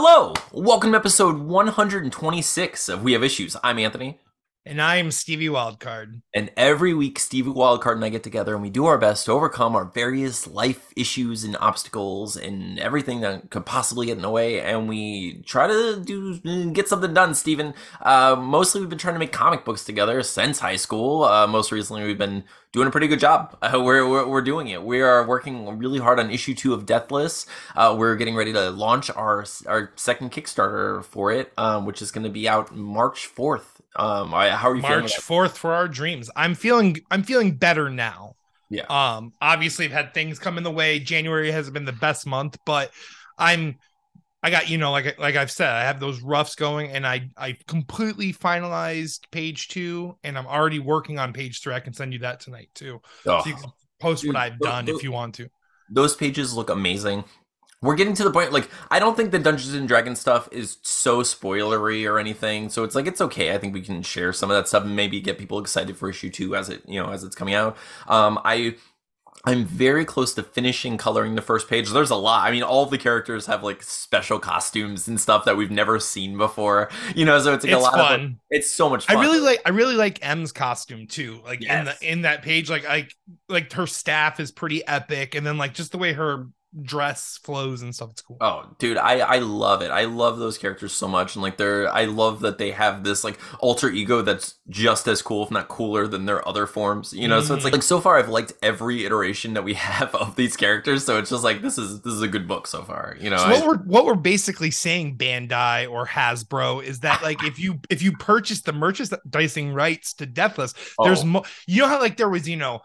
Hello, welcome to episode 126 of We Have Issues. I'm Anthony. And I'm Stevie Wildcard. And every week, Stevie Wildcard and I get together and we do our best to overcome our various life issues and obstacles and everything that could possibly get in the way. And we try to do get something done, Steven. Uh, mostly, we've been trying to make comic books together since high school. Uh, most recently, we've been doing a pretty good job. Uh, we're, we're, we're, doing it. We are working really hard on issue two of Deathless. Uh, we're getting ready to launch our our second Kickstarter for it, um, which is going to be out March 4th. Um, I, how are you March fourth for our dreams. I'm feeling I'm feeling better now. Yeah. Um, obviously I've had things come in the way. January hasn't been the best month, but I'm I got you know like like I've said I have those roughs going and I I completely finalized page 2 and I'm already working on page 3. I can send you that tonight too. Oh. So you can post what I've done if you want to. Those pages look amazing we're getting to the point like I don't think the Dungeons and Dragons stuff is so spoilery or anything. So it's like it's okay. I think we can share some of that stuff and maybe get people excited for issue two as it you know as it's coming out. Um, I I'm very close to finishing coloring the first page. There's a lot. I mean, all the characters have like special costumes and stuff that we've never seen before. You know, so it's like it's a lot fun. of it's so much fun. I really like I really like M's costume too. Like yes. in the in that page, like like like her staff is pretty epic, and then like just the way her dress flows and stuff. It's cool. Oh, dude, I I love it. I love those characters so much, and like they're I love that they have this like alter ego that's just as cool, if not cooler, than their other forms. You know, mm-hmm. so it's like, like so far I've liked every iteration that we have of these characters. So it's just like this is this is a good book so far. You know, so what I, we're what we're basically saying, Bandai or Hasbro, is that like if you if you purchase the merchandising rights to Deathless, oh. there's more. You know how like there was you know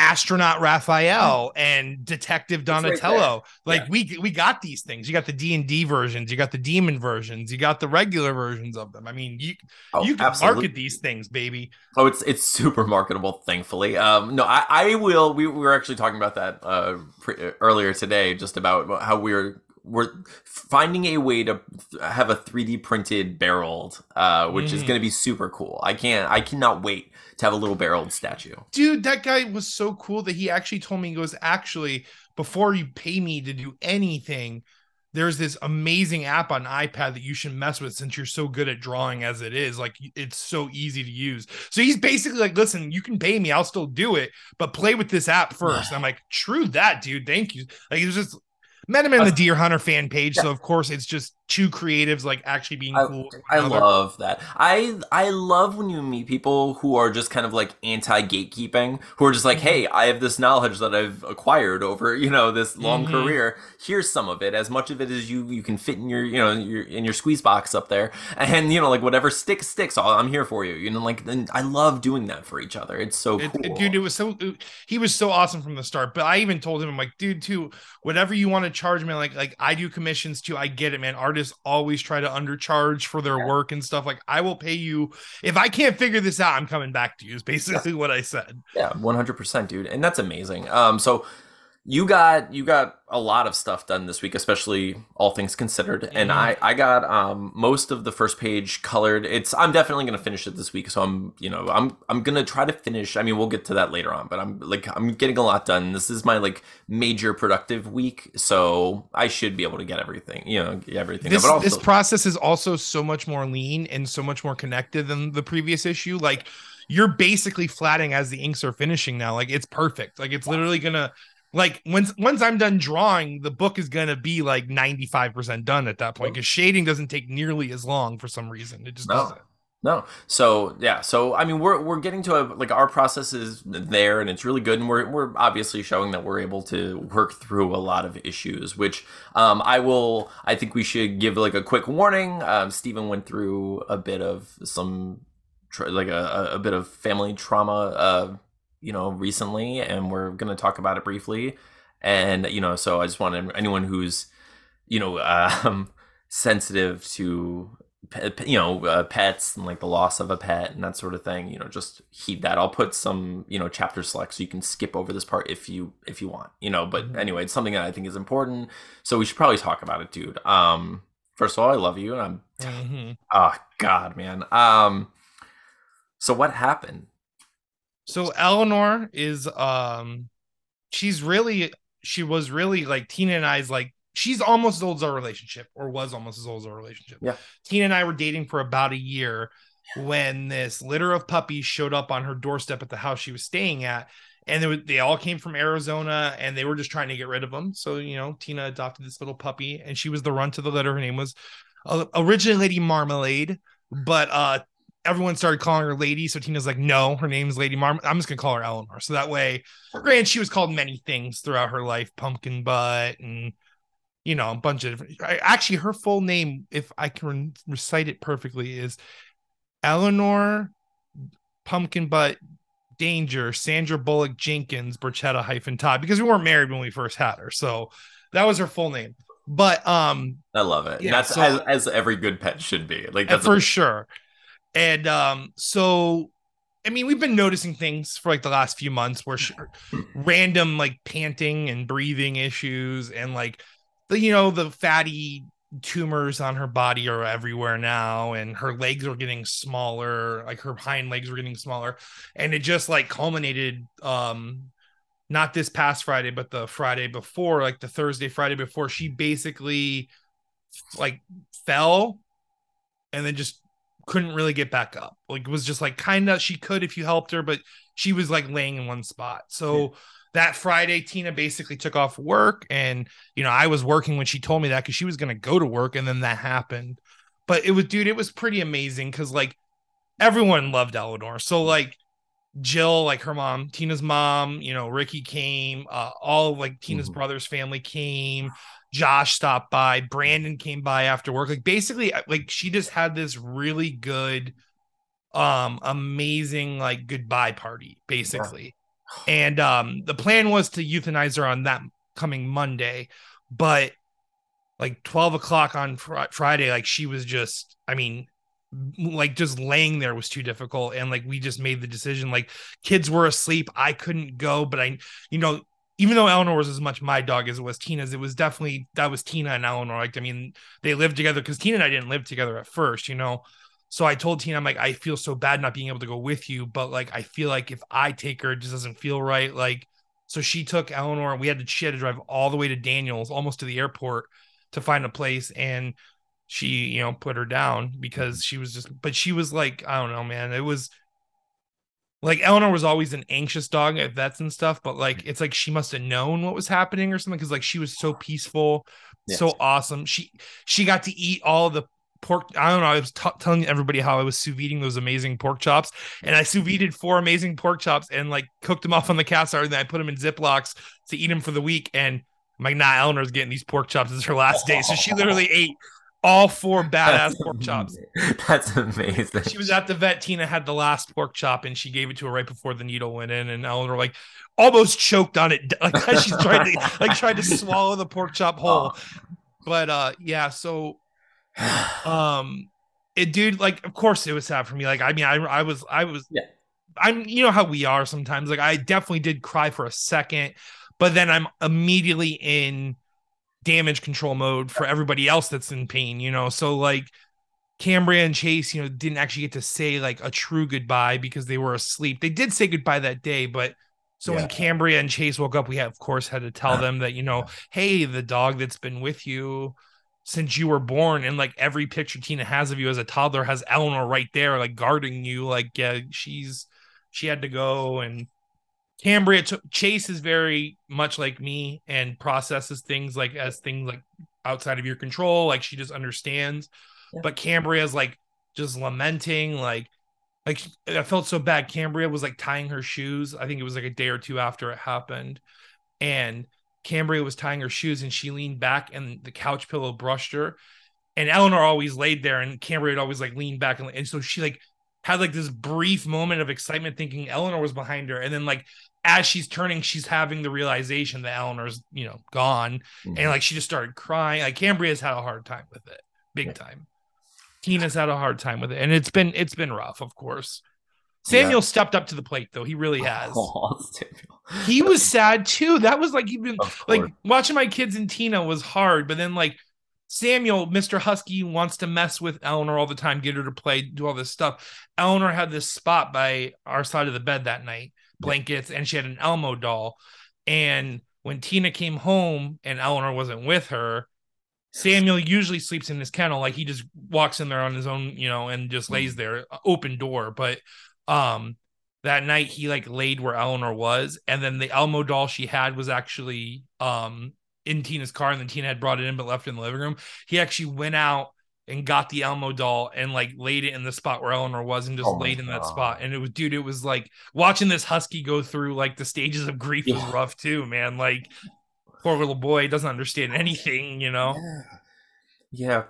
astronaut Raphael and detective Donatello. Right like yeah. we we got these things. You got the D and D versions, you got the demon versions, you got the regular versions of them. I mean, you oh, you can absolutely. market these things, baby. Oh, it's it's super marketable, thankfully. Um, no, I I will. We, we were actually talking about that uh pre- earlier today, just about how we're we're finding a way to have a 3D printed barreled, uh, which mm. is going to be super cool. I can't, I cannot wait to have a little barreled statue. Dude, that guy was so cool that he actually told me, he goes, actually, before you pay me to do anything, there's this amazing app on iPad that you should mess with since you're so good at drawing as it is. Like it's so easy to use. So he's basically like, listen, you can pay me, I'll still do it, but play with this app first. I'm like, true that, dude. Thank you. Like it's just met him in the Deer Hunter fan page, yeah. so of course it's just two creatives like actually being I, cool. I love that. I I love when you meet people who are just kind of like anti gatekeeping, who are just like, mm-hmm. hey, I have this knowledge that I've acquired over you know this long mm-hmm. career. Here's some of it, as much of it as you you can fit in your you know your in your squeeze box up there, and you know like whatever sticks sticks. I'm here for you. You know like and I love doing that for each other. It's so it, cool, dude. It was so he was so awesome from the start. But I even told him, I'm like, dude, too, whatever you want to charge me, like like I do commissions too. I get it, man. Artists always try to undercharge for their yeah. work and stuff. Like I will pay you if I can't figure this out. I'm coming back to you. Is basically yeah. what I said. Yeah, 100, percent dude, and that's amazing. Um, so you got you got a lot of stuff done this week especially all things considered mm-hmm. and i i got um most of the first page colored it's i'm definitely gonna finish it this week so i'm you know i'm i'm gonna try to finish i mean we'll get to that later on but i'm like i'm getting a lot done this is my like major productive week so i should be able to get everything you know everything this, also- this process is also so much more lean and so much more connected than the previous issue like you're basically flatting as the inks are finishing now. Like it's perfect. Like it's literally gonna like once once I'm done drawing, the book is gonna be like 95% done at that point because shading doesn't take nearly as long for some reason. It just no. doesn't. No. So yeah. So I mean, we're we're getting to a like our process is there, and it's really good, and we're we're obviously showing that we're able to work through a lot of issues. Which um, I will. I think we should give like a quick warning. Um, Stephen went through a bit of some like a, a bit of family trauma. Uh, you know, recently, and we're going to talk about it briefly. And you know, so I just want anyone who's you know um, sensitive to you know uh, pets and like the loss of a pet and that sort of thing you know just heed that i'll put some you know chapter select so you can skip over this part if you if you want you know but mm-hmm. anyway it's something that i think is important so we should probably talk about it dude um first of all i love you and i'm mm-hmm. oh god man um so what happened so Eleanor is um she's really she was really like Tina and I's like she's almost as old as our relationship, or was almost as old as our relationship. Yeah. Tina and I were dating for about a year when this litter of puppies showed up on her doorstep at the house she was staying at. And they, they all came from Arizona and they were just trying to get rid of them. So, you know, Tina adopted this little puppy and she was the runt of the litter. Her name was uh, originally Lady Marmalade, but uh, everyone started calling her Lady. So Tina's like, no, her name's Lady Marm. I'm just going to call her Eleanor. So that way, granted, she was called many things throughout her life pumpkin butt and you know, a bunch of different. Actually, her full name, if I can recite it perfectly, is Eleanor Pumpkin Butt Danger Sandra Bullock Jenkins Burchetta hyphen Todd because we weren't married when we first had her, so that was her full name. But um, I love it. Yeah, that's so- as, as every good pet should be. Like that's for sure. And um, so I mean, we've been noticing things for like the last few months where random like panting and breathing issues and like the you know the fatty tumors on her body are everywhere now and her legs are getting smaller like her hind legs were getting smaller. And it just like culminated um not this past friday but the friday before like the thursday friday before she basically like fell and then just couldn't really get back up. Like it was just like kind of she could if you helped her but she was like laying in one spot. So that friday tina basically took off work and you know i was working when she told me that because she was going to go to work and then that happened. But it was dude it was pretty amazing because like everyone loved eleanor. So like jill like her mom tina's mom you know ricky came uh all like tina's Mhm. brother's family came josh stopped by brandon came by after work. Like basically like she just had this really good um amazing like goodbye party basically. And um the plan was to euthanize her on that coming monday but like 12 o'clock on fr- friday like she was just i mean like just laying there was too difficult. And like we just made the decision like kids were asleep. I couldn't go but i you know even though eleanor was as much my dog as it was tina's it was definitely that was tina and eleanor like i mean they lived together because tina and i didn't live together at first you know so I told Tina, I'm like, I feel so bad not being able to go with you, but like, I feel like if I take her, it just doesn't feel right. Like, so she took Eleanor, and we had to she had to drive all the way to Daniels, almost to the airport, to find a place, and she, you know, put her down because she was just, but she was like, I don't know, man, it was like Eleanor was always an anxious dog at vets and stuff, but like, mm-hmm. it's like she must have known what was happening or something because like she was so peaceful, Yes. so awesome. She she got to eat all the pork. I don't know. I was t- telling everybody how I was sous videing those amazing pork chops, and I sous videed four amazing pork chops and like cooked them off on the cast iron. And then I put them in Ziplocs to eat them for the week. And I'm like, nah, Eleanor's getting these pork chops. Is her last day, so she literally ate all four badass pork chops. That's amazing. She was at the vet. Tina had the last pork chop, and she gave it to her right before the needle went in. And Eleanor like almost choked on it, like she's trying to like tried to swallow the pork chop whole. But uh, yeah. So um it dude like of course it was sad for me like i mean i i was i was Yeah. i'm you know how we are sometimes like i definitely did cry for a second but then i'm immediately in damage control mode for everybody else that's in pain you know? So like cambria and chase you know didn't actually get to say like a true goodbye because they were asleep. They did say goodbye that day but so Yeah. when cambria and chase woke up we had of course had to tell them that you know hey the dog that's been with you since you were born and like every picture tina has of you as a toddler has eleanor right there like guarding you like yeah she's she had to go and cambria took chase is very much like me and processes things like as things like outside of your control like she just understands Yeah. but cambria is like just lamenting like like i felt so bad cambria was like tying her shoes i think it was like a day or two after it happened and Cambria was tying her shoes and she leaned back and the couch pillow brushed her. And Eleanor always laid there and Cambria would always like lean back and, and so she like had like this brief moment of excitement thinking Eleanor was behind her. And then like as she's turning, she's having the realization that Eleanor's, you know, gone. Mhm. And like she just started crying. Like Cambria's had a hard time with it, big Yeah. time. Tina's had a hard time with it. And it's been it's been rough, of course. Yeah. Samuel stepped up to the plate though. He really has. Oh, He was sad too. That was like even like watching my kids and Tina was hard, but then like Samuel, Mr. Husky wants to mess with Eleanor all the time, get her to play, do all this stuff. Eleanor had this spot by our side of the bed that night, blankets, and she had an Elmo doll. And when Tina came home and Eleanor wasn't with her, Samuel usually sleeps in his kennel, like he just walks in there on his own, you know, and just lays there, open door. But um that night he like laid where Eleanor was, and then the Elmo doll she had was actually um in Tina's car, and then Tina had brought it in but left it in the living room. He actually went out and got the Elmo doll and like laid it in the spot where Eleanor was and just Oh laid in that spot. And it was, dude, it was like watching this husky go through like the stages of grief was rough too, man. Like poor little boy doesn't understand anything, you know. Yeah. Yeah.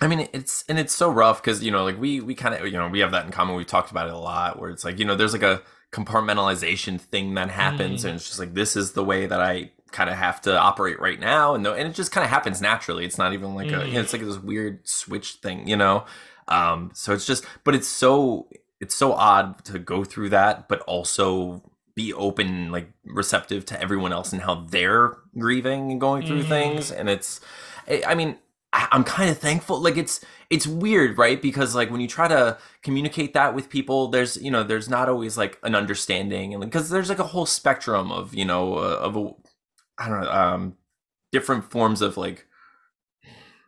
I mean, it's and it's so rough because you know, like we we kind of you know we have that in common. We've talked about it a lot, where it's like you know, there's like a compartmentalization thing that happens, Mm. and it's just like this is the way that I kind of have to operate right now, and no, and it just kind of happens naturally. It's not even like a Mm. you know, it's like this weird switch thing, you know. Um, so it's just, but it's so it's so odd to go through that, but also be open, like receptive to everyone else and how they're grieving and going through Mhm. things, and it's I mean, I'm kind of thankful. Like it's it's weird, right? Because like when you try to communicate that with people, there's you know there's not always like an understanding, and because there's like a whole spectrum of you know uh, of a I don't know um different forms of like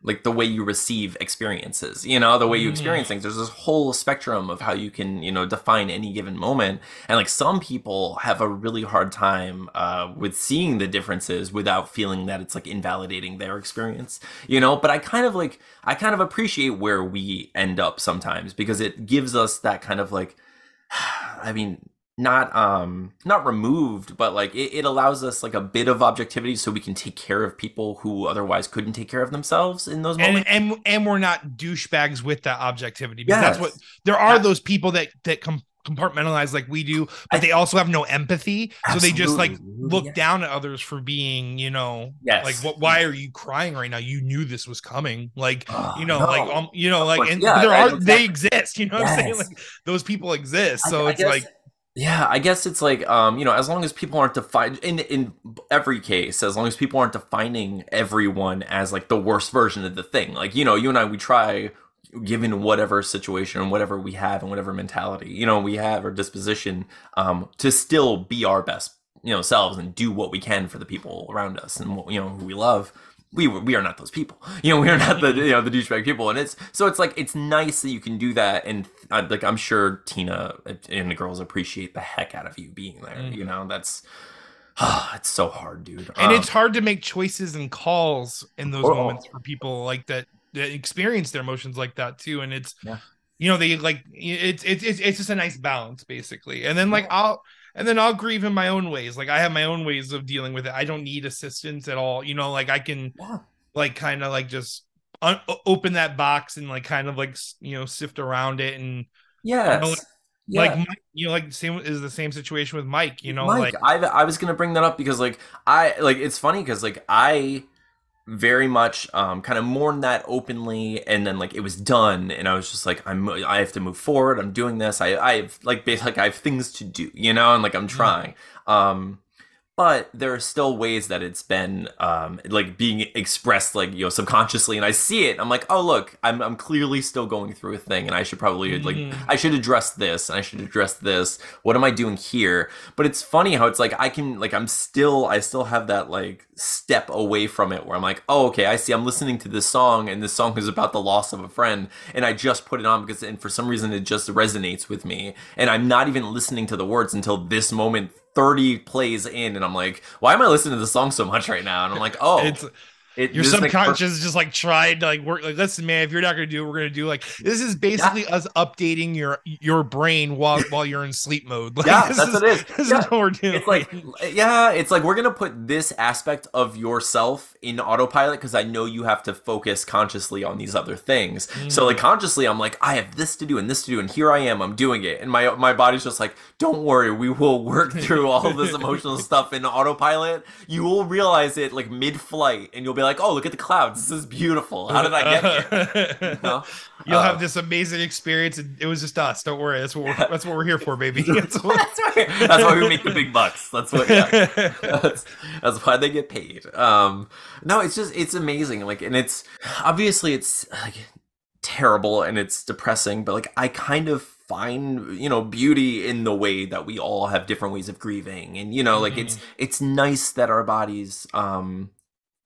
like the way you receive experiences you know the way you Mhm. experience things. There's this whole spectrum of how you can you know define any given moment. And like some people have a really hard time uh, with seeing the differences without feeling that it's like invalidating their experience you know? But i kind of like i kind of appreciate where we end up sometimes because it gives us that kind of like i mean not um not removed but like it, it allows us like a bit of objectivity so we can take care of people who otherwise couldn't take care of themselves in those moments and and we're not douchebags with that objectivity because that's what there are Yeah. those people that that com- compartmentalize like we do, but I- they also have no empathy, so they just like look Yeah. down at others for being, you know, Yes. like what? Why are you crying right now? You knew this was coming, like Oh, you know, no. like um, you know, like course, and yeah, there right, are they exist. You know what I'm saying? Like those people exist. So I it's guess- like yeah i guess it's like um you know as long as people aren't defined in in every case as long as people aren't defining everyone as like the worst version of the thing. Like you know you and i we try given whatever situation and whatever we have and whatever mentality you know we have or disposition um to still be our best you know selves and do what we can for the people around us and what you know who we love we we are not those people. You know we are not the you know the douchebag people. And it's so it's like it's nice that you can do that. And uh, like i'm sure tina and the girls appreciate the heck out of you being there Mhm. you know? That's it's so hard dude. And Um, it's hard to make choices and calls in those Oh. moments for people like that that experience their emotions like that too. And it's Yeah. you know they like it's it's it's, it's just a nice balance basically. And then like i'll and then i'll grieve in my own ways like i have my own ways of dealing with it i don't need assistance at all you know like i can yeah. like kind of like just un- open that box and like kind of like you know sift around it and yes yeah. like you know like same is the same situation with mike you know Mike, like I I was gonna bring that up because like I like it's funny because like I very much um kind of mourned that openly and then like it was done and I was just like I'm I have to move forward. I'm doing this. I I have like basically like, I have things to do you know and like I'm trying. Um but there are still ways that it's been um like being expressed like you know subconsciously and I see it I'm like oh look I'm I'm clearly still going through a thing and I should probably like Mhm. I should address this and I should address this what am I doing here but it's funny how it's like I can like I'm still I still have that like step away from it where I'm like oh okay I see I'm listening to this song and this song is about the loss of a friend and I just put it on because and for some reason it just resonates with me and I'm not even listening to the words until this moment 30 plays in and I'm like why am I listening to the song so much right now? And I'm like oh. It's it, your this makes per- subconscious just like tried to like work like listen man if you're not gonna do it we're gonna do like this is basically us updating your your brain while while you're in sleep mode. Like yeah that's is, what it is. this Yeah. is what we're doing. It's like yeah it's like we're gonna put this aspect of yourself in autopilot because i know you have to focus consciously on these other things. So like mm-hmm. consciously i'm like i have this to do and this to do and here i am i'm doing it. And my my body's just like don't worry we will work through all this emotional stuff in autopilot. You will realize it like mid-flight and you'll be like oh look at the clouds this is beautiful how did i get here you know? You'll Uh, have this amazing experience, and it was just us. Don't worry. That's what we're, that's what we're here for, baby. That's what- that's, why, that's why we make the big bucks that's what yeah. that's, that's why they get paid um no it's just it's amazing like and it's obviously it's like terrible and it's depressing but like i kind of find you know beauty in the way that we all have different ways of grieving and you know like mm-hmm. it's it's nice that our bodies um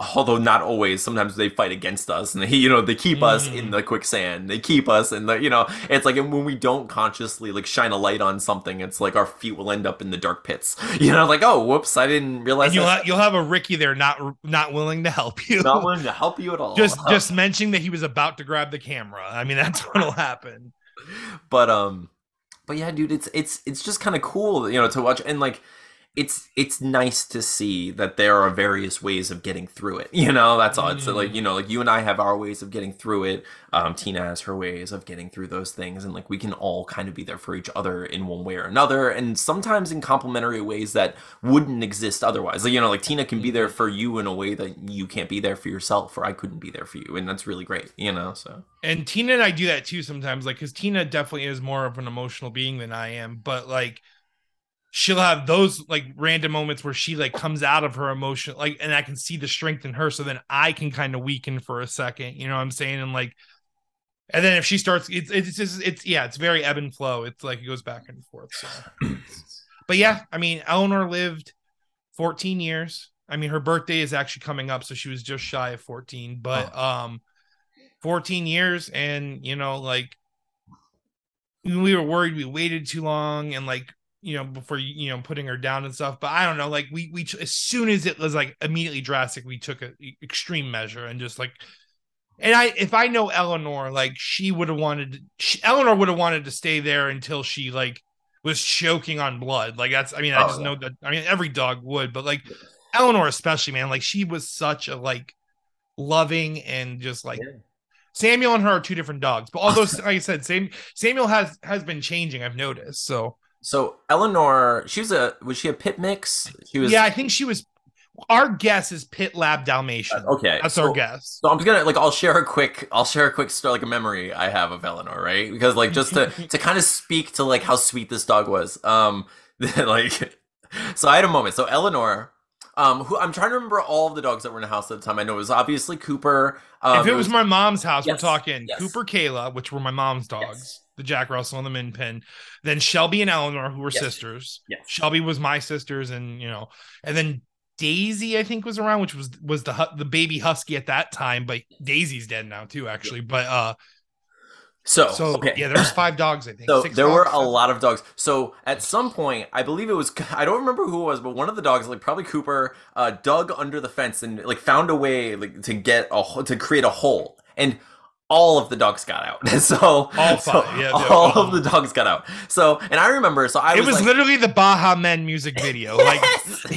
although not always sometimes they fight against us and they you know they keep us in mm. the quicksand they keep us in the you know it's like when we don't consciously like shine a light on something it's like our feet will end up in the dark pits. You know like oh whoops i didn't realize you'll, ha- you'll have a ricky there not not willing to help you. Not willing to help you at all. Just just mentioning that he was about to grab the camera. I mean that's what'll happen. But um but yeah dude it's it's it's just kind of cool you know to watch and like it's it's nice to see that there are various ways of getting through it. You know, that's all. It's like mm. you know, like you and I have our ways of getting through it. Um, Tina has her ways of getting through those things, and like we can all kind of be there for each other in one way or another, and sometimes in complementary ways that wouldn't exist otherwise. Like you know, like Tina can be there mm-hmm. for you in a way that you can't be there for yourself, or I couldn't be there for you, and that's really great. You know, so and Tina and I do that too sometimes, like because Tina definitely is more of an emotional being than I am, but like she'll have those like random moments where she like comes out of her emotion like and i can see the strength in her so then i can kind of weaken for a second you know what i'm saying? And like and then if she starts it's it's just it's yeah it's very ebb and flow. It's like it goes back and forth so. But yeah i mean eleanor lived 14 years. I mean her birthday is actually coming up so she was just shy of 14 but oh. um 14 years and you know like we were worried we waited too long and like you know, before you know putting her down and stuff. But I don't know, like we we as soon as it was like immediately drastic, we took a extreme measure and just like. And I, if I know Eleanor, like she would have wanted, she, Eleanor would have wanted to stay there until she like was choking on blood. Like that's, I mean, I oh, just know that. I mean, every dog would, but like Eleanor especially, man, like she was such a like loving and just like yeah. Samuel and her are two different dogs. But although, like I said, Sam, Samuel has has been changing. I've noticed. So so Eleanor, she was a was she a pit mix? She was. Yeah, I think she was. Our guess is pit lab Dalmatian. Uh, okay, that's so, our guess. So I'm gonna like I'll share a quick I'll share a quick story like a memory I have of Eleanor, right? Because like just to to kind of speak to like how sweet this dog was. Um, like so I had a moment. So Eleanor, um, who I'm trying to remember all of the dogs that were in the house at the time. I know it was obviously Cooper. Um, if it was, was, my mom's house, yes, we're talking yes. Cooper, Kayla, which were my mom's dogs. Yes the Jack Russell and the Min Pin. Then Shelby and Eleanor, who were sisters. Yes. Shelby was my sisters, and you know, and then Daisy, I think, was around, which was was the the baby husky at that time, but Daisy's dead now too, actually. But uh so, so okay. yeah, there was five dogs, I think. So Six there dogs, were a lot of dogs. So at some point, I believe it was I don't remember who it was, but one of the dogs, like probably Cooper, uh, dug under the fence and like found a way like to get a to create a hole. And all of the dogs got out. So all five, so yeah, all of the dogs got out. So and I remember, so I it was, like, literally the Baha Men music video. Like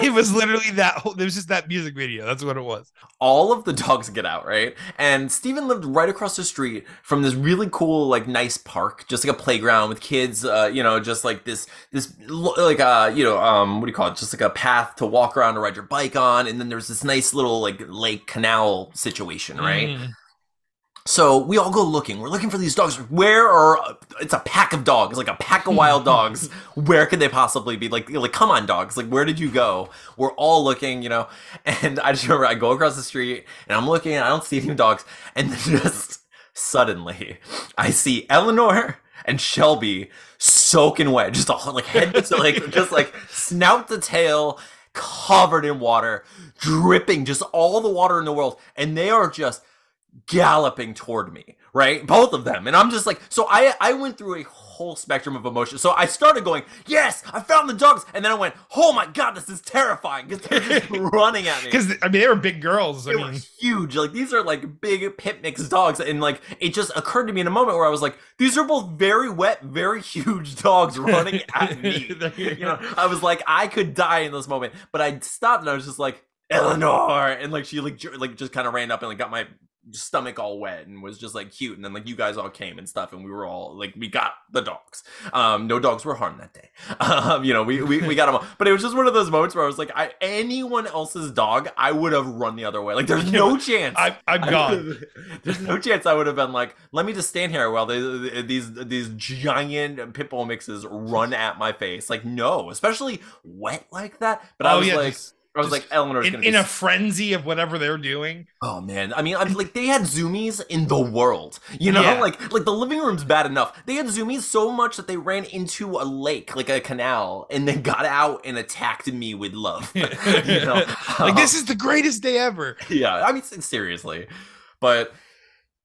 it was literally that. It was just that music video. That's what it was. All of the dogs get out, right? And Steven lived right across the street from this really cool, like nice park, just like a playground with kids. Uh, you know, just like this, this like uh, you know, um, what do you call it? Just like a path to walk around to ride your bike on, and then there's this nice little like lake canal situation, right? Mm. So we all go looking. We're looking for these dogs. Where are? It's a pack of dogs, like a pack of wild dogs. Where could they possibly be? Like, like, come on, dogs! Like, where did you go? We're all looking, you know. And I just remember I go across the street and I'm looking. and I don't see any dogs, and then just suddenly I see Eleanor and Shelby soaking wet, just all like head to like just like snout to tail, covered in water, dripping, just all the water in the world, and they are just galloping toward me, right? Both of them. And I'm just like, so I I went through a whole spectrum of emotions So I started going, yes, I found the dogs. And then I went, oh my God, this is terrifying because they're just running at me. Because, I mean, they were big girls. They I mean, huge. Like, these are like big pit mix dogs. And like, it just occurred to me in a moment where I was like, these are both very wet, very huge dogs running at me. you know, I was like, I could die in this moment. But I stopped and I was just like, Eleanor, and like she like like just kind of ran up and like got my stomach all wet and was just like cute and then like you guys all came and stuff and we were all like we got the dogs. Um no dogs were harmed that day. Um you know we we, we got them all. But it was just one of those moments where i was like I, anyone else's dog i would have run the other way. Like there's no chance. I, i'm gone there's no chance i would have been like let me just stand here while they, these these giant pit bull mixes run at my face. Like no especially wet like that. But oh, i was yeah, like just I was like, Eleanor's in, gonna in be a frenzy of whatever they're doing. Oh man, I mean, I'm like they had zoomies in the world, you know, Yeah. like like the living room's bad enough. They had zoomies so much that they ran into a lake, like a canal, and then got out and attacked me with love. you know, like this Um, is the greatest day ever. yeah. I mean, seriously, but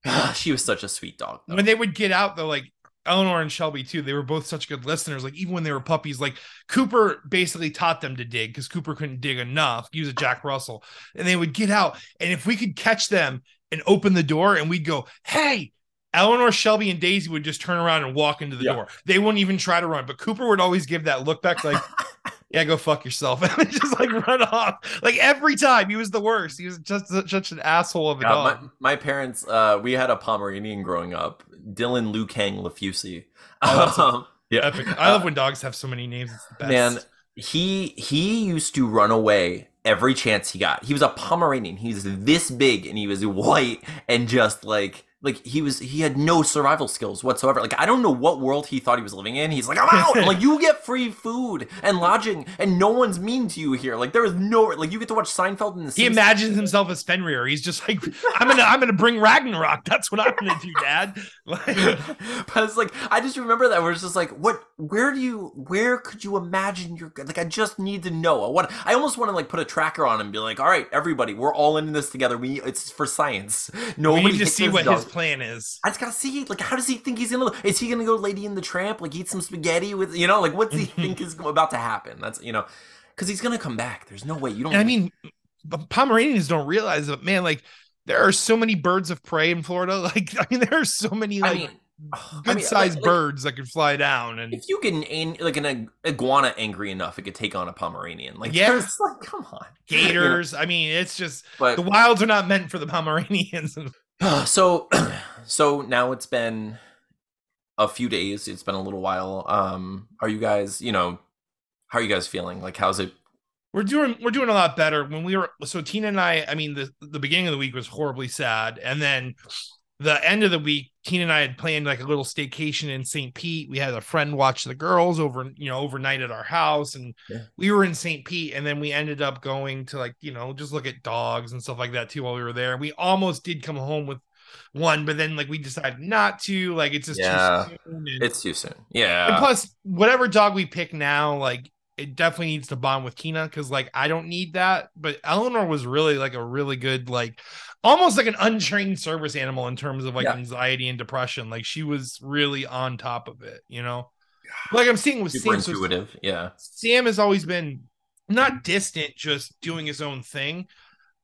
she was such a sweet dog. though. When they would get out, though, like Eleanor and Shelby too, they were both such good listeners. Like even when they were puppies, like Cooper basically taught them to dig because Cooper couldn't dig enough. He was a Jack Russell, and they would get out, and if we could catch them and open the door, and we'd go, "Hey." Eleanor, Shelby, and Daisy would just turn around and walk into the Yeah. door. They wouldn't even try to run, but Cooper would always give that look back, like, "Yeah, go fuck yourself," and just like run off. Like every time, he was the worst. He was just such- an asshole of a Yeah, dog. my, my parents, uh, we had a Pomeranian growing up, Dylan Liu Kang Lafusi. Oh, Um, yeah, Epic. I love when dogs have so many names. It's the best. Man, he he used to run away every chance he got. He was a Pomeranian. He was this big and he was white and just like like he was he had no survival skills whatsoever. Like I don't know what world he thought he was living in. He's like, I'm out. I'm like, you get free food and lodging and no one's mean to you here. Like there is no like you get to watch Seinfeld and the he imagines himself as Fenrir. He's just like, I'm gonna, I'm gonna bring Ragnarok. That's what I'm gonna do, Dad. Like, but it's like I just remember that where it's just like what where do you where could you imagine you're like I just need to know I want I almost want to like put a tracker on him and be like all right everybody we're all in this together we it's for science No, we nobody need to see what dog. his plan is. I just gotta see like how does he think he's gonna is he gonna go Lady in the Tramp like eat some spaghetti with you know like what does he think is about to happen that's you know because he's gonna come back there's no way you don't I mean, but Pomeranians don't realize that, man. Like, there are so many birds of prey in Florida. Like, I mean, there are so many I like mean I good mean, sized like- like, birds that could fly down. And if you can aim like an iguana angry enough it could take on a Pomeranian like Yeah. like come on gators. I mean, it's just but the wilds are not meant for the Pomeranians. so so now it's been a few days. It's been a little while. Um are you guys you know how are you guys feeling? Like how's it we're doing we're doing a lot better. When we were so tina and i i mean the the beginning of the week was horribly sad. And then the end of the week tina and i had planned like a little staycation in st pete. We had a friend watch the girls over you know overnight at our house and Yeah. we were in st pete and then we ended up going to like you know just look at dogs and stuff like that too while we were there. We almost did come home with one but then like we decided not to. Like it's just Yeah. too soon and- it's too soon. And yeah. plus, whatever dog we pick now, like it definitely needs to bond with Tina because like I don't need that. But Eleanor was really like a really good, like almost like an untrained service animal in terms of like Yeah. anxiety and depression. Like she was really on top of it, you know. Like I'm seeing with super Sam. so intuitive yeah Sam has always been not distant, just doing his own thing.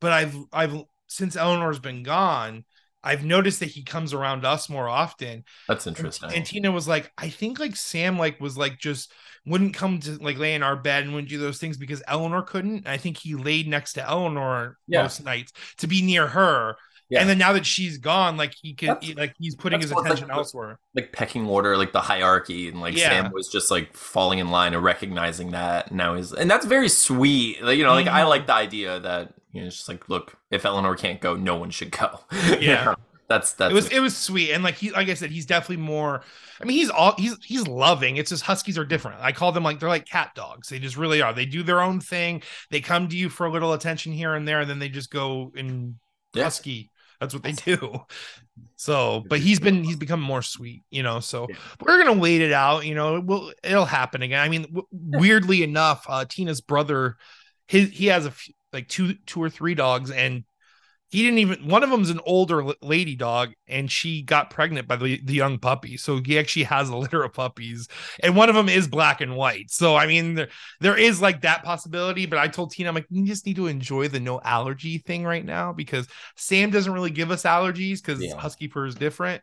But I've I've since Eleanor's been gone, I've noticed that he comes around us more often. that's And- interesting And Tina was like, I think like Sam like was like just wouldn't come to like lay in our bed and wouldn't do those things because Eleanor couldn't. I think he laid next to Eleanor Yeah. most nights to be near her. Yeah. And then now that she's gone, like he could he- like he's putting his what, like, attention elsewhere. like pecking order like the hierarchy and like Yeah. sam was just like falling in line and recognizing that and now he's and that's very sweet like, you know like i Mhm. like the idea that you know it's just like look if eleanor can't go no one should go You Yeah. know? That's that's it was it was sweet. And like he like I said he's definitely more I mean he's all he's he's loving. It's just huskies are different. I call them like they're like cat dogs. They just really are. They do their own thing. They come to you for a little attention here and there and then they just go and Yeah. husky. That's what they do. So but he's been he's become more sweet you know so Yeah. we're gonna wait it out you know. Well it'll happen again. I mean w- weirdly enough uh Tina's brother his he has a few, like two two or three dogs and he didn't even one of them's an older lady dog and she got pregnant by the, the young puppy. So he actually has a litter of puppies and one of them is black and white. So i mean there, there is like that possibility but i told tina i'm like you just need to enjoy the no allergy thing right now because sam doesn't really give us allergies because Yeah. husky fur is different.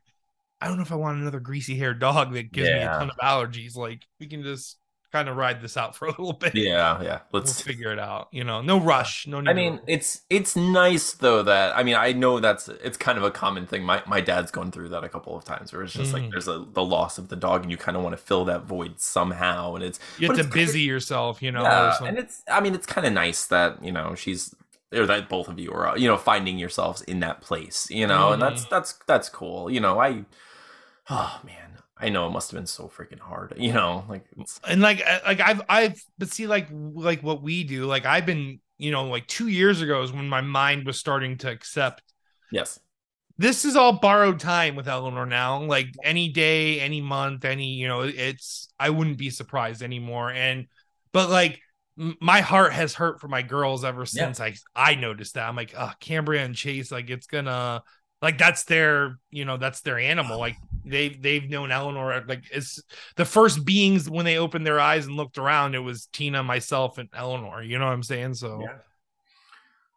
I don't know if i want another greasy haired dog that gives me a ton of allergies. Like we can just kind of ride this out for a little bit. Yeah yeah. We'll let's figure it out you know. No rush no need I mean, it's it's nice though that I mean I know that's it's kind of a common thing. My my dad's gone through that a couple of times where it's just Mhm. like there's a the loss of the dog and you kind of want to fill that void somehow and it's you have to kinda- busy yourself you know yeah, and it's I mean it's kind of nice that you know she's or that both of you are you know finding yourselves in that place you know and that's that's that's cool you know I oh man I know it must have been so freaking hard you know like it's, and like like I've I've but see like like what we do like I've been you know, like two years ago is when my mind was starting to accept. Yes. This is all borrowed time with Eleanor now. Like any day, any month, any, you know, it's, I wouldn't be surprised anymore. And, but like, my heart has hurt for my girls ever since yeah. I I noticed that. I'm like, oh, Cambria and Chase, like it's gonna like that's their you know that's their animal. Like they've they've known Eleanor like it's the first beings when they opened their eyes and looked around. It was Tina, myself, and Eleanor. You know what I'm saying? So. Yeah.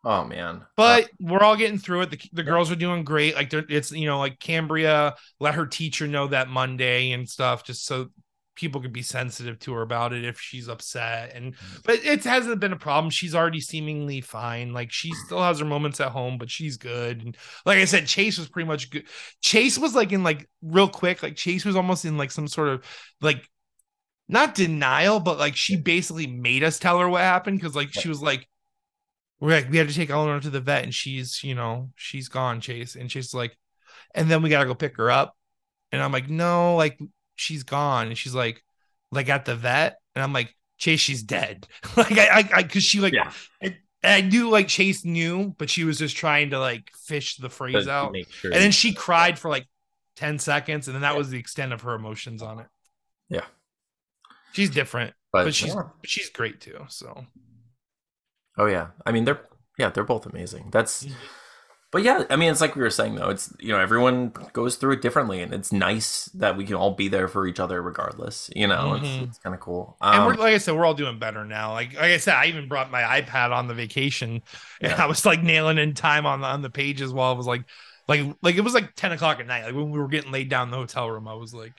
Oh man. But uh, we're all getting through it. The, the yeah. girls are doing great. Like it's you know like Cambria let her teacher know that Monday and stuff just so people could be sensitive to her about it if she's upset and mm. but it hasn't been a problem. She's already seemingly fine. Like she still has her moments at home but she's good. And like i said chase was pretty much good. Chase was like in like real quick like chase was almost in like some sort of like not denial but like she basically made us tell her what happened because like she was like we're like we had to take eleanor to the vet and she's you know she's gone chase. And she's like and then we gotta go pick her up. And i'm like no like she's gone. And she's like, like at the vet. And I'm like, Chase, she's dead. like I, I, cause she like, yeah. I, I knew like Chase knew, but she was just trying to like fish the phrase but out. Sure and then she cried for like 10 seconds. And then that yeah. was the extent of her emotions on it. Yeah. She's different, but, but she's, yeah. she's great too. So. Oh yeah. I mean, they're, yeah, they're both amazing. That's, mm-hmm but yeah, I mean, it's like we were saying though. It's you know everyone goes through it differently, and it's nice that we can all be there for each other regardless. You know, mm-hmm. it's, it's kind of cool. Um, and we're like I said, we're all doing better now. Like like I said, I even brought my iPad on the vacation, and yeah. I was like nailing in time on the on the pages while I was like like like it was like ten o'clock at night. Like when we were getting laid down in the hotel room, I was like,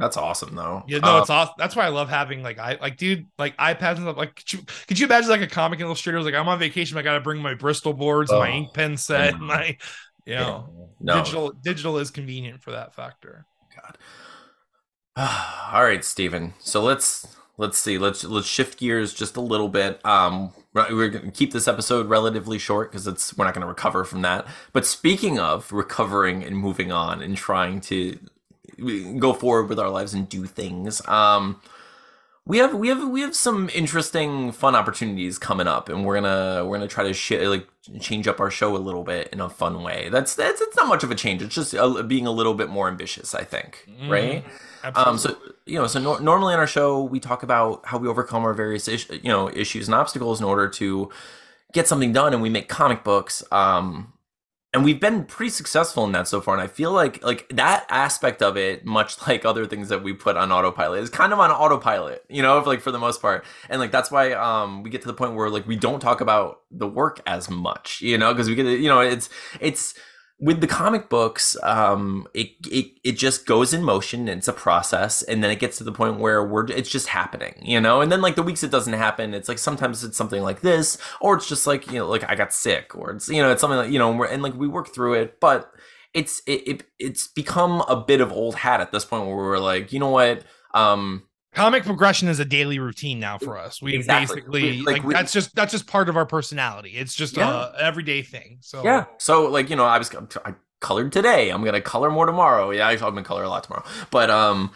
that's awesome though. Yeah, no, um, it's awesome. That's why I love having like I like dude like iPads and stuff. Like could you, could you imagine like a comic illustrator was like I'm on vacation, I gotta bring my Bristol boards, my ink pen set, and my you know, no. digital digital is convenient for that factor. God. All right, Stephen. So let's let's see. Let's let's shift gears just a little bit. Um, we're going to keep this episode relatively short because it's we're not going to recover from that. But speaking of recovering and moving on and trying to go forward with our lives and do things, um, we have we have we have some interesting fun opportunities coming up and we're gonna we're gonna try to sh- like change up our show a little bit in a fun way. That's that's it's not much of a change. It's just a, being a little bit more ambitious i think mm, right? Absolutely. um so you know so no- normally on our show we talk about how we overcome our various is- you know issues and obstacles in order to get something done and we make comic books um and we've been pretty successful in that so far and i feel like like that aspect of it much like other things that we put on autopilot is kind of on autopilot you know like for the most part. And like that's why um we get to the point where like we don't talk about the work as much you know because we get you know it's it's with the comic books, um, it, it it just goes in motion. it's a process, and then it gets to the point where we're it's just happening, you know. And then like the weeks it doesn't happen, it's like sometimes it's something like this, or it's just like you know, like I got sick, or it's you know, it's something like you know, and like we work through it, but it's it, it it's become a bit of old hat at this point where we're like, you know what, um, comic progression is a daily routine now for us. We exactly. basically like, like we, that's just that's just part of our personality. It's just yeah. a everyday thing. So yeah. So like you know, I was I colored today. I'm gonna color more tomorrow. Yeah, I'm gonna color a lot tomorrow. But um,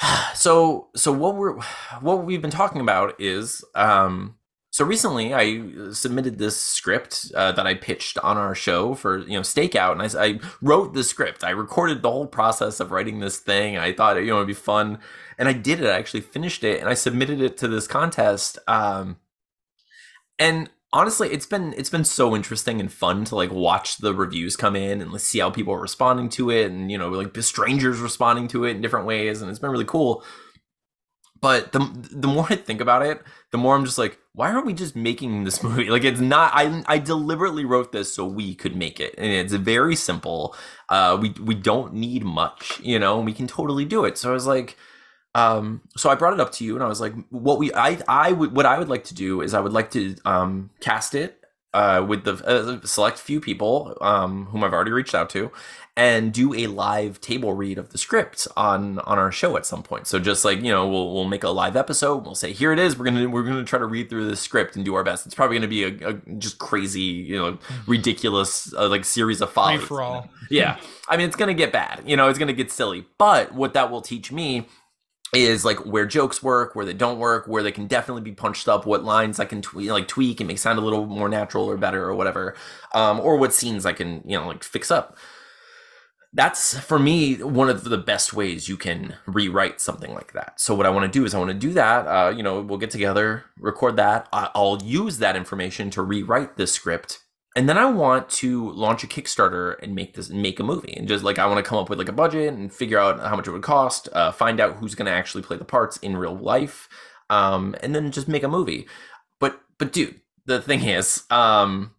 so so what we're what we've been talking about is um. So recently, I submitted this script uh, that I pitched on our show for you know Stakeout, and I, I wrote the script. I recorded the whole process of writing this thing. I thought you know it'd be fun and I did it. I actually finished it and I submitted it to this contest. Um, and honestly, it's been it's been so interesting and fun to like watch the reviews come in and see how people are responding to it, and you know, like the strangers responding to it in different ways, and it's been really cool. But the the more I think about it, the more I'm just like, why aren't we just making this movie? Like it's not. I I deliberately wrote this so we could make it, and it's very simple. Uh, we we don't need much, you know, and we can totally do it. So I was like um, so I brought it up to you, and I was like, "What we, I, I would, what I would like to do is I would like to um, cast it uh, with the uh, select few people um, whom I've already reached out to, and do a live table read of the script on on our show at some point. So just like you know, we'll we'll make a live episode. We'll say here it is. We're gonna we're gonna try to read through the script and do our best. It's probably gonna be a, a just crazy, you know, ridiculous uh, like series of follies. for all. Yeah, I mean it's gonna get bad. You know, it's gonna get silly. But what that will teach me is like where jokes work, where they don't work, where they can definitely be punched up, what lines I can tweak, like tweak and make sound a little more natural or better or whatever, um, or what scenes I can you know like fix up. That's for me one of the best ways you can rewrite something like that. So what I want to do is I want to do that. Uh, you know, we'll get together, record that. I'll use that information to rewrite the script and then I want to launch a Kickstarter and make this make a movie and just like I want to come up with like a budget and figure out how much it would cost, uh, find out who's going to actually play the parts in real life, um, and then just make a movie. But but dude, the thing is, um,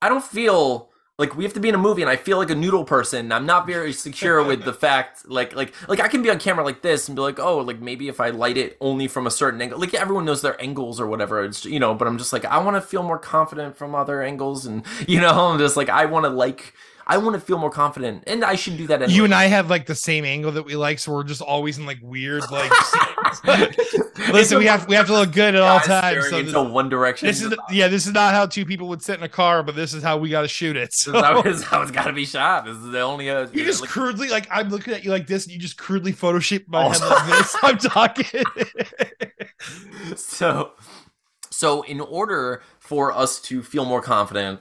I don't feel like we have to be in a movie and i feel like a noodle person i'm not very secure with the fact like like like i can be on camera like this and be like oh like maybe if i light it only from a certain angle like everyone knows their angles or whatever it's you know but i'm just like i want to feel more confident from other angles and you know i'm just like i want to like I want to feel more confident, and I should do that. Anyway. You and I have like the same angle that we like, so we're just always in like weird like. Listen, we have we have to look good at all times. So into this, one direction. This is yeah, this is not how two people would sit in a car, but this is how we got to shoot it. So. This is how it's got to be shot. This is the only. Uh, you just like, crudely like I'm looking at you like this, and you just crudely photoshoot my also, head like this. I'm talking. so, so in order for us to feel more confident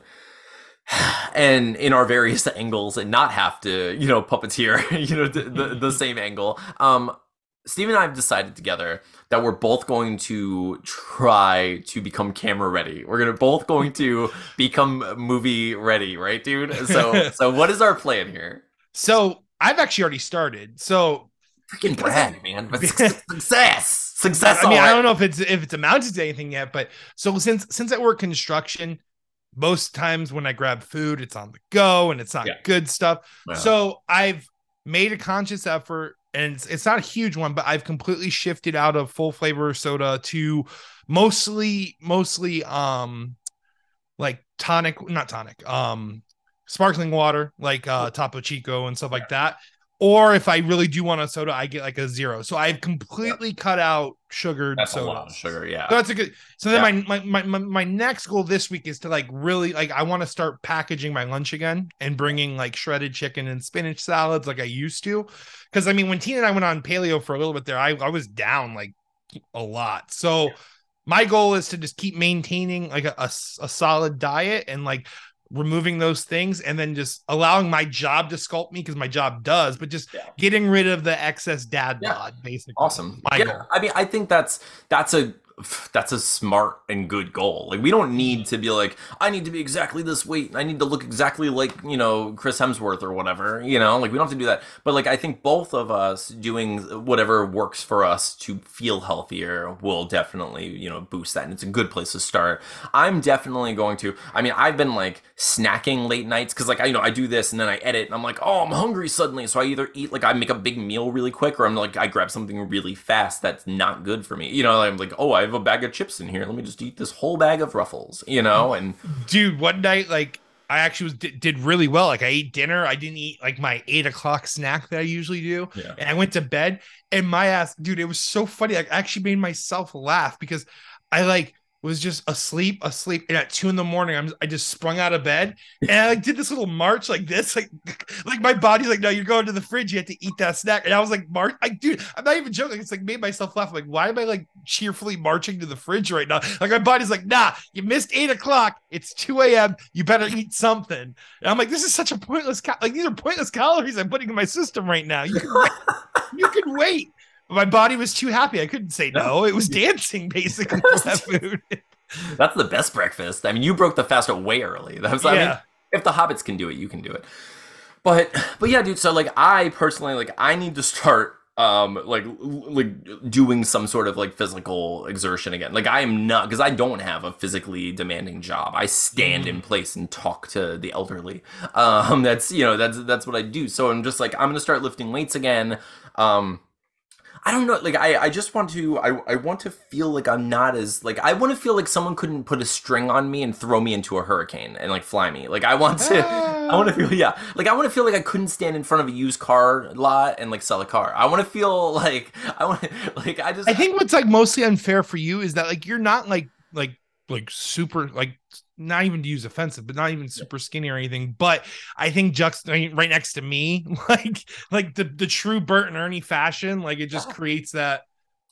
and in our various angles and not have to you know puppeteer you know the, the, the same angle. Um steve and i have decided together that we're both going to try to become camera ready. We're gonna both going to become movie ready right dude? So so what is our plan here? So i've actually already started. So freaking brag man but success success i mean i don't know if it's if it's amounted to anything yet but so since since i work construction most times when I grab food, it's on the go and it's not yeah. good stuff. So I've made a conscious effort, and it's, it's not a huge one, but I've completely shifted out of full flavor soda to mostly, mostly, um, like tonic, not tonic, um, sparkling water, like uh, Topo Chico and stuff like that or if I really do want a soda, I get like a zero. So I've completely cut out sugared that's soda. a lot of sugar, yeah. So that's a good. So then yeah. my, my my my next goal this week is to like really like I want to start packaging my lunch again and bringing like shredded chicken and spinach salads like I used to. Because I mean, when Tina and I went on paleo for a little bit there, I I was down like a lot. So. Yeah. My goal is to just keep maintaining like a, a, a solid diet and like removing those things and then just allowing my job to sculpt me because my job does, but just yeah. getting rid of the excess dad yeah. bod, basically. Awesome. My yeah. Goal. I mean, I think that's that's a that's a smart and good goal. Like we don't need to be like, I need to be exactly this weight. I need to look exactly like, you know, Chris Hemsworth or whatever, you know, like we don't have to do that. But like I think both of us doing whatever works for us to feel healthier will definitely, you know, boost that. And it's a good place to start. I'm definitely going to I mean, I've been like snacking late nights because like I you know, I do this and then I edit and I'm like, oh I'm hungry suddenly. So I either eat like I make a big meal really quick or I'm like I grab something really fast that's not good for me. You know, I'm like, oh I have a bag of chips in here. Let me just eat this whole bag of Ruffles, you know? And dude, one night, like, I actually was did really well. Like I ate dinner. I didn't eat like my eight o'clock snack that I usually do. Yeah. And I went to bed and my ass, dude, it was so funny. Like, I actually made myself laugh because I like was just asleep, asleep. And at two in the morning, I'm I just sprung out of bed and I like did this little march like this, like like my body's like, no, you're going to the fridge. You have to eat that snack. And I was like, march, I dude, I'm not even joking. It's like made myself laugh. I'm like, why am I like cheerfully marching to the fridge right now? Like my body's like, nah, you missed eight o'clock. It's 2 a.m. You better eat something. And I'm like, this is such a pointless cal- like these are pointless calories I'm putting in my system right now. You can you can wait my body was too happy. I couldn't say no. It was dancing basically that food. That's the best breakfast. I mean, you broke the fast way early. That's yeah. I mean, if the hobbits can do it, you can do it. But but yeah, dude. So like, I personally like I need to start um like like doing some sort of like physical exertion again like i am not because i don't have a physically demanding job i stand in mm. place and talk to the elderly um that's you know that's that's what i do so i'm just like i'm gonna start lifting weights again um I don't know. Like I, I just want to. I, I want to feel like I'm not as like. I want to feel like someone couldn't put a string on me and throw me into a hurricane and like fly me. Like I want to. I want to feel yeah. Like I want to feel like I couldn't stand in front of a used car lot and like sell a car. I want to feel like I want like I just. I think what's like mostly unfair for you is that like you're not like like like super like not even to use offensive, but not even super skinny or anything. But I think Juxt right next to me, like like the the true Bert and Ernie fashion, like it just Yeah. creates that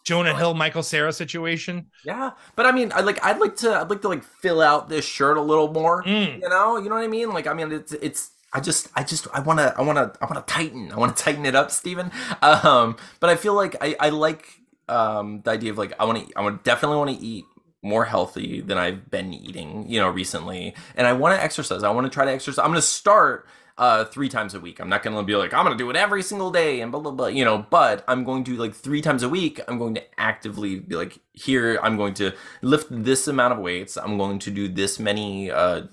Jonah Hill Michael Cera situation. Yeah, but I mean, I like I'd like to I'd like to like fill out this shirt a little more. Mm. You know, you know what I mean? Like I mean, it's it's I just I just I want to I want to I want to tighten. I want to tighten it up, Steven. Um, but I feel like I I like um the idea of like I want to I want definitely want to eat more healthy than I've been eating, you know, recently. And I want to exercise. I want to try to exercise. I'm going to start uh three times a week. I'm not gonna be like, I'm gonna do it every single day and blah blah blah, you know, but I'm going to like three times a week, I'm going to actively be like, here I'm going to lift this amount of weights, I'm going to do this many uh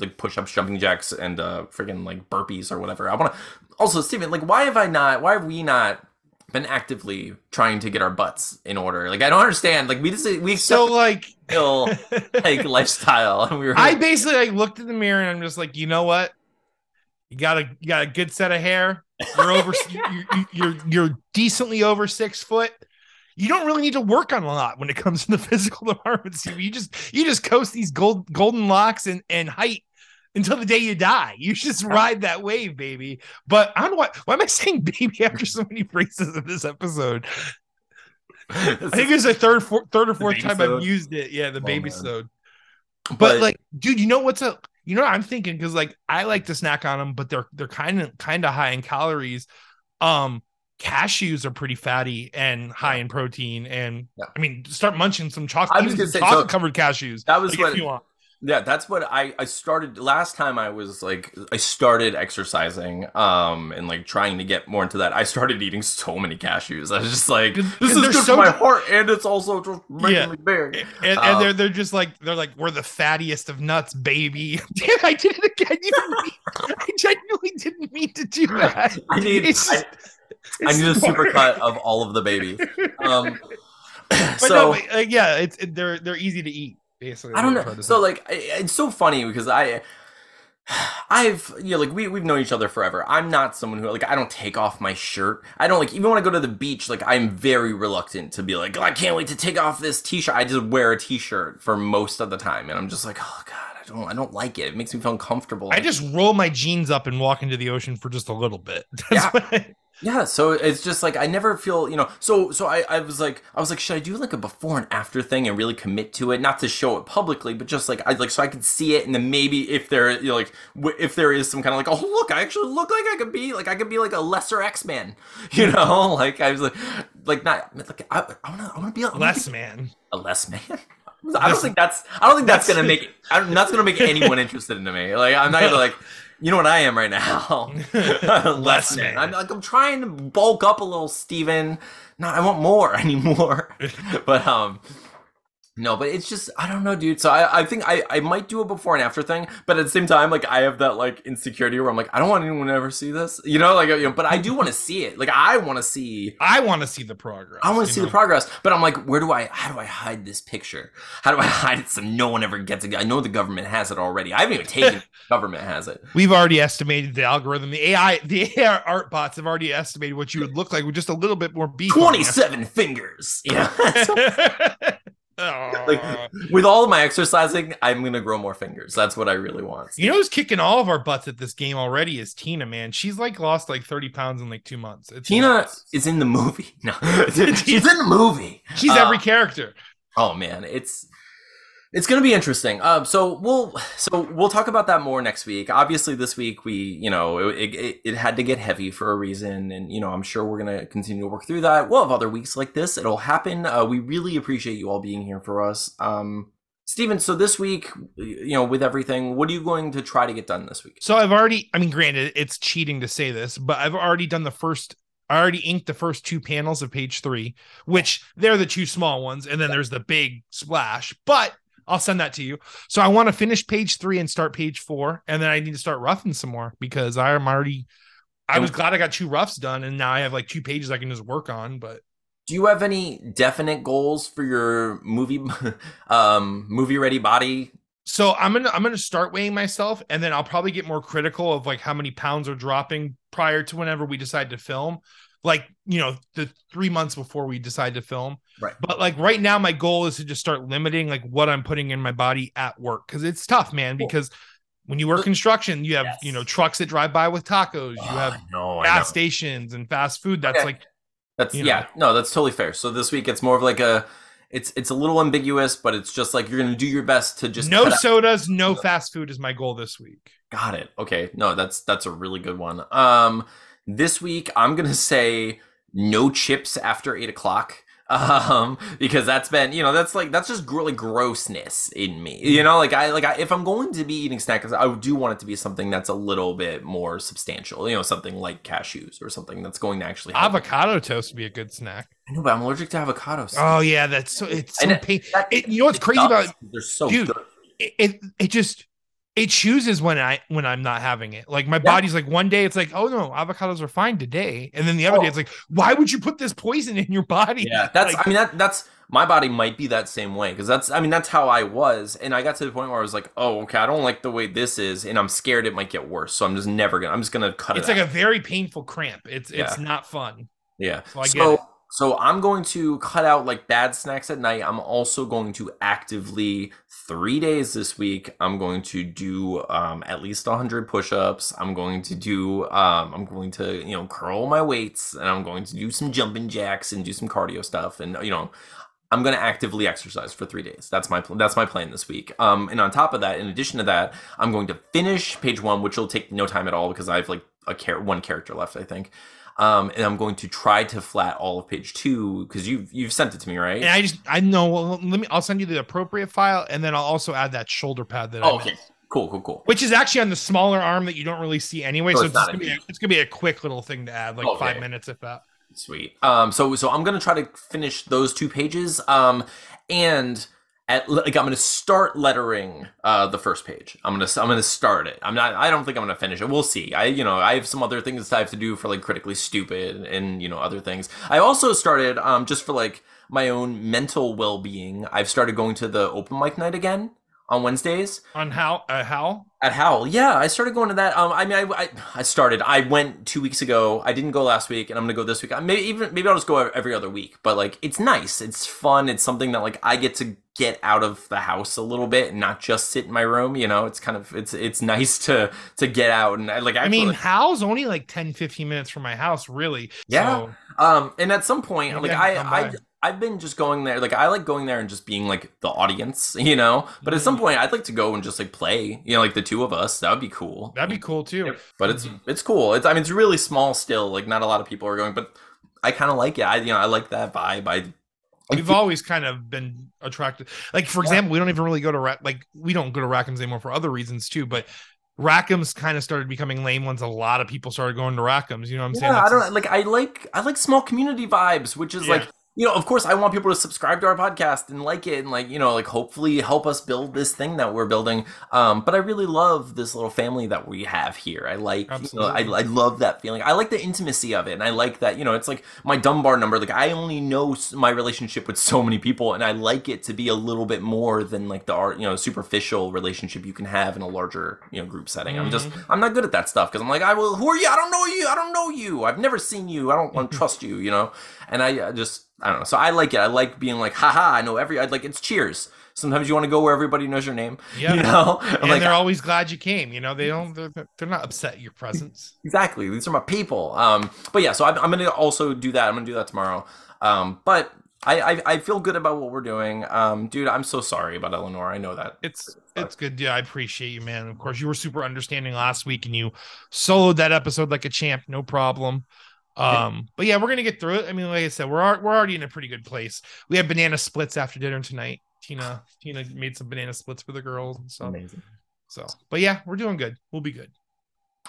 like push-ups, jumping jacks, and uh freaking like burpees or whatever. I wanna also Steven, like why have I not why have we not been actively trying to get our butts in order? Like I don't understand. Like we just we So like ill like lifestyle and we were I basically like looked in the mirror and I'm just like, you know what? You got a you got a good set of hair. You're over you're, you're you're decently over six foot. You don't really need to work on a lot when it comes to the physical department. You just you just coast these gold golden locks and, and height until the day you die. You just ride that wave, baby. But I don't know why why am I saying baby after so many phrases in this episode? I think it's the third four, third or fourth time? I've used it. Yeah, the Oh, baby sode. But, like, dude, you know what's up? You know what I'm thinking because like I like to snack on them, but they're they're kind of kind of high in calories. Um, cashews are pretty fatty and high in protein, and Yeah. I mean, start munching some chocolate. I was even gonna some say, so covered cashews. that was like, what if you want. Yeah, that's what I I started last time I was like I started exercising um and like trying to get more into that. I started eating so many cashews. I was just like this is good so for my heart and it's also just making Yeah. me big. And, and Um, they're they're just like they're like we're the fattiest of nuts, baby. Damn, I did it again. You I genuinely didn't mean to do that. I need It's- I, I need a smart. supercut of all of the baby. Um But so no, but, uh, yeah, it's it, they're they're easy to eat. Basically, I don't is what I'm know. So say. like, it's so funny because I, I've you know like we we've known each other forever. I'm not someone who like I don't take off my shirt. I don't like even when I go to the beach. Like I'm very reluctant to be like "Oh, I can't wait to take off this t-shirt. I just wear a t-shirt for most of the time, and I'm just like oh god, I don't I don't like it. It makes me feel uncomfortable. I just roll my jeans up and walk into the ocean for just a little bit. That's Yeah. what I- Yeah, so it's just like I never feel, you know. So so I, I was like I was like should I do like a before and after thing and really commit to it, not to show it publicly, but just like I like so I could see it and then maybe if there you know, like w- if there is some kind of like oh look I actually look like I could be like I could be like a lesser X Man, you know? Like I was like like not like I, I wanna I wanna be a less be man. a less man. I don't think that's I don't think that's, That's- gonna make I don't, that's gonna make anyone interested into me. Like I'm not gonna like you know what I am right now. Less man. I'm like I'm trying to bulk up a little, Steven. No, I want more. I need more. but um no, but it's just I don't know, dude. So I, I think I, I might do a before and after thing, but at the same time, like I have that like insecurity where I'm like, I don't want anyone to ever see this. You know, like you know, but I do want to see it. Like I want to see I want to see the progress. I wanna see know? the progress, but I'm like, where do I? How do I hide this picture? How do I hide it so no one ever gets it? I know the government has it already. I haven't even taken it. The government has it. We've already estimated the algorithm. The AI, the AI art bots have already estimated what you would look like with just a little bit more beef. Twenty-seven fingers. Yeah. Like with all of my exercising, I'm gonna grow more fingers. That's what I really want. you know who's kicking all of our butts at this game already is Tina, man. She's like lost like 30 pounds in like two months. It's Tina nuts. is in the movie. No, she's in the movie. She's Uh, every character. Oh man, it's it's gonna be interesting. Um, so we'll so we'll talk about that more next week. Obviously, this week we you know it, it, it had to get heavy for a reason, and you know I'm sure we're gonna continue to work through that. We'll have other weeks like this. It'll happen. Uh, we really appreciate you all being here for us. Um, Steven, so this week, you know, with everything, what are you going to try to get done this week? So I've already, I mean, granted, it's cheating to say this, but I've already done the first, I already inked the first two panels of page three, which they're the two small ones. And then there's the big splash, but I'll send that to you. So I want to finish page three and start page four. And then I need to start roughing some more because I'm already, I was glad I got two roughs done. And now I have like two pages I can just work on. But Do you have any definite goals for your movie, um, movie ready body? so I'm gonna I'm gonna start weighing myself, and then I'll probably get more critical of like how many pounds are dropping prior to whenever we decide to film. Like you know the three months before we decide to film. Right. But like right now, my goal is to just start limiting like what I'm putting in my body at work because it's tough, man. Cool. Because when you work construction, you have Yes. you know trucks that drive by with tacos. You have no, gas stations and fast food. That's Okay. like That's yeah, no, that's totally fair. So this week it's more of like a, it's it's a little ambiguous, but it's just like you're gonna do your best to just no cut out- sodas, no fast food is my goal this week. Got it. Okay, no, that's that's a really good one. Um, this week I'm gonna say no chips after eight o'clock. Um, because that's been, you know, that's like that's just like grossness in me. You know, like I like I, if I'm going to be eating snacks, I do want it to be something that's a little bit more substantial. You know, something like cashews or something that's going to actually help. Avocado toast would be a good snack. I know, but I'm allergic to avocados. Oh yeah, that's so it's so pain. It, you know what's crazy about They're so Dude, good. it, it? It just it chooses when I when I'm not having it. Like my body's like one day it's like oh no avocados are fine today, and then the other Oh. day it's like why would you put this poison in your body? Yeah, that's. Like- I mean, that that's my body might be that same way because that's. I mean, that's how I was, and I got to the point where I was like, oh, okay, I don't like the way this is, and I'm scared it might get worse, so I'm just never gonna. I'm just gonna cut it's it. It's like out. a very painful cramp. It's it's Yeah. not fun. yeah. so I get so. So I'm going to cut out like bad snacks at night. I'm also going to actively three days this week. I'm going to do um, at least 100 push-ups. I'm going to do. Um, I'm going to you know curl my weights, and I'm going to do some jumping jacks and do some cardio stuff, and you know. I'm going to actively exercise for three days. That's my pl- that's my plan this week. Um, and on top of that, in addition to that, I'm going to finish page one, which will take no time at all because I have like a char- one character left, I think. Um, and I'm going to try to flat all of page two because you've you've sent it to me, right? And I just I know. Well, let me. I'll send you the appropriate file, and then I'll also add that shoulder pad that. I Oh, okay, cool, cool, cool. Which is actually on the smaller arm that you don't really see anyway. So So, it's it's, gonna be a, it's gonna be a quick little thing to add, like Okay. five minutes if that. Sweet. Um, so so I'm gonna try to finish those two pages. Um, and at like I'm gonna start lettering uh the first page. I'm gonna I'm gonna start it. I'm not. I don't think I'm gonna finish it. We'll see. I you know I have some other things I have to do for like critically stupid and you know other things. I also started um just for like my own mental well being. I've started going to the open mic night again on Wednesdays. On how uh, how At Howl, yeah, I started going to that. Um, I mean, I, I, I started. I went two weeks ago. I didn't go last week, and I'm gonna go this week. I- Maybe even maybe I'll just go every other week. But like, it's nice. It's fun. It's something that like I get to get out of the house a little bit and not just sit in my room. You know, it's kind of it's it's nice to to get out and I like. I Actually, mean, Hal's only like 10, 15 minutes from my house, really. Yeah. So, Um, and at some point, Maybe like I I, I. I've been just going there. Like I like going there and just being like the audience, you know. But at some Mhm. point, I'd like to go and just like play, you know, like the two of us. That would be cool. that'd be cool too. But it's Mhm. it's cool. It's I mean it's really small still. Like not a lot of people are going, but I kind of like it. I you know I like that vibe. I We've always kind of been attracted. Like, for Yeah. example, we don't even really go to Ra- like we don't go to Rackham's anymore for other reasons too. But Rackham's kind of started becoming lame once a lot of people started going to Rackham's. You know what I'm saying? yeah, I don't like I like I like small community vibes, which is Yeah. like you know, of course, I want people to subscribe to our podcast and like it, and like you know, like hopefully help us build this thing that we're building. Um, but I really love this little family that we have here. I like, you know, I, I love that feeling. I like the intimacy of it, and I like that you know, it's like my Dunbar number. Like I only know my relationship with so many people, and I like it to be a little bit more than like the art, you know, superficial relationship you can have in a larger you know group setting. I'm just I'm not good at that stuff because I'm like, I will. Who are you? I don't know you. I don't know you. I've never seen you. I don't want to trust you. You know. And I, I just I don't know. So I like it. I like being like, haha. I know every. I like it's Cheers. Sometimes you want to go where everybody knows your name. Yeah. You know. I'm and like they're always glad you came. You know, they don't. They're, they're not upset at your presence. exactly. These are my people. Um. But yeah. So I'm, I'm gonna also do that. I'm gonna do that tomorrow. Um. But. I, I, I feel good about what we're doing. Um, dude, I'm so sorry about Eleanor. I know that. It's it's good. Yeah, I appreciate you, man. Of course, you were super understanding last week, and you soloed that episode like a champ, no problem. Um, but yeah, we're gonna get through it. I mean, like I said, we're we're already in a pretty good place. We have banana splits after dinner tonight. Tina Tina made some banana splits for the girls and stuff. Amazing. So, but yeah, we're doing good. We'll be good.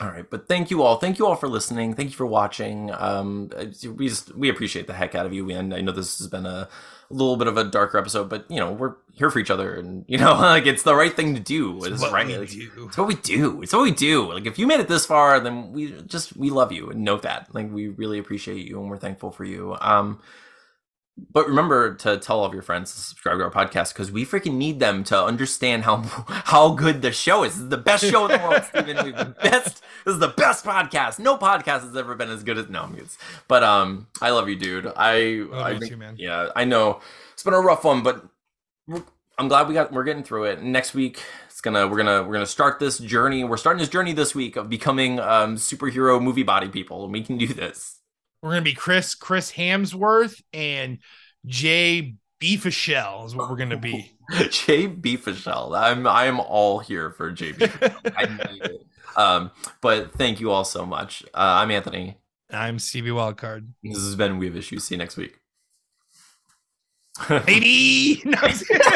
All right, but thank you all. Thank you all for listening. Thank you for watching. Um, we just we appreciate the heck out of you. And I know this has been a little bit of a darker episode, but you know we're here for each other, and you know like it's the right thing to do. It's, what right. we like, do. It's what we do. It's what we do. Like if you made it this far, then we just we love you and note that. Like we really appreciate you and we're thankful for you. Um, but remember to tell all of your friends to subscribe to our podcast because we freaking need them to understand how how good the show is. This is the best show in the world, Steven. We've been best. This is the best podcast. No podcast has ever been as good as no. I'm. But um, I love you, dude. I, Love I you think- too, man. yeah, I know it's been a rough one, but I'm glad we got we're getting through it. Next week, it's gonna we're gonna we're gonna start this journey. We're starting this journey this week of becoming um superhero movie body people, and we can do this. We're gonna be Chris Chris Hamsworth and Jay Beefashell is what we're gonna be. Jay Beefashell. I'm I'm all here for Jay Beefashell. I need it. Um, but thank you all so much. Uh, I'm Anthony. I'm Stevie Wildcard. This has been We Have Issues. See you next week. Baby! No, I'm just kidding.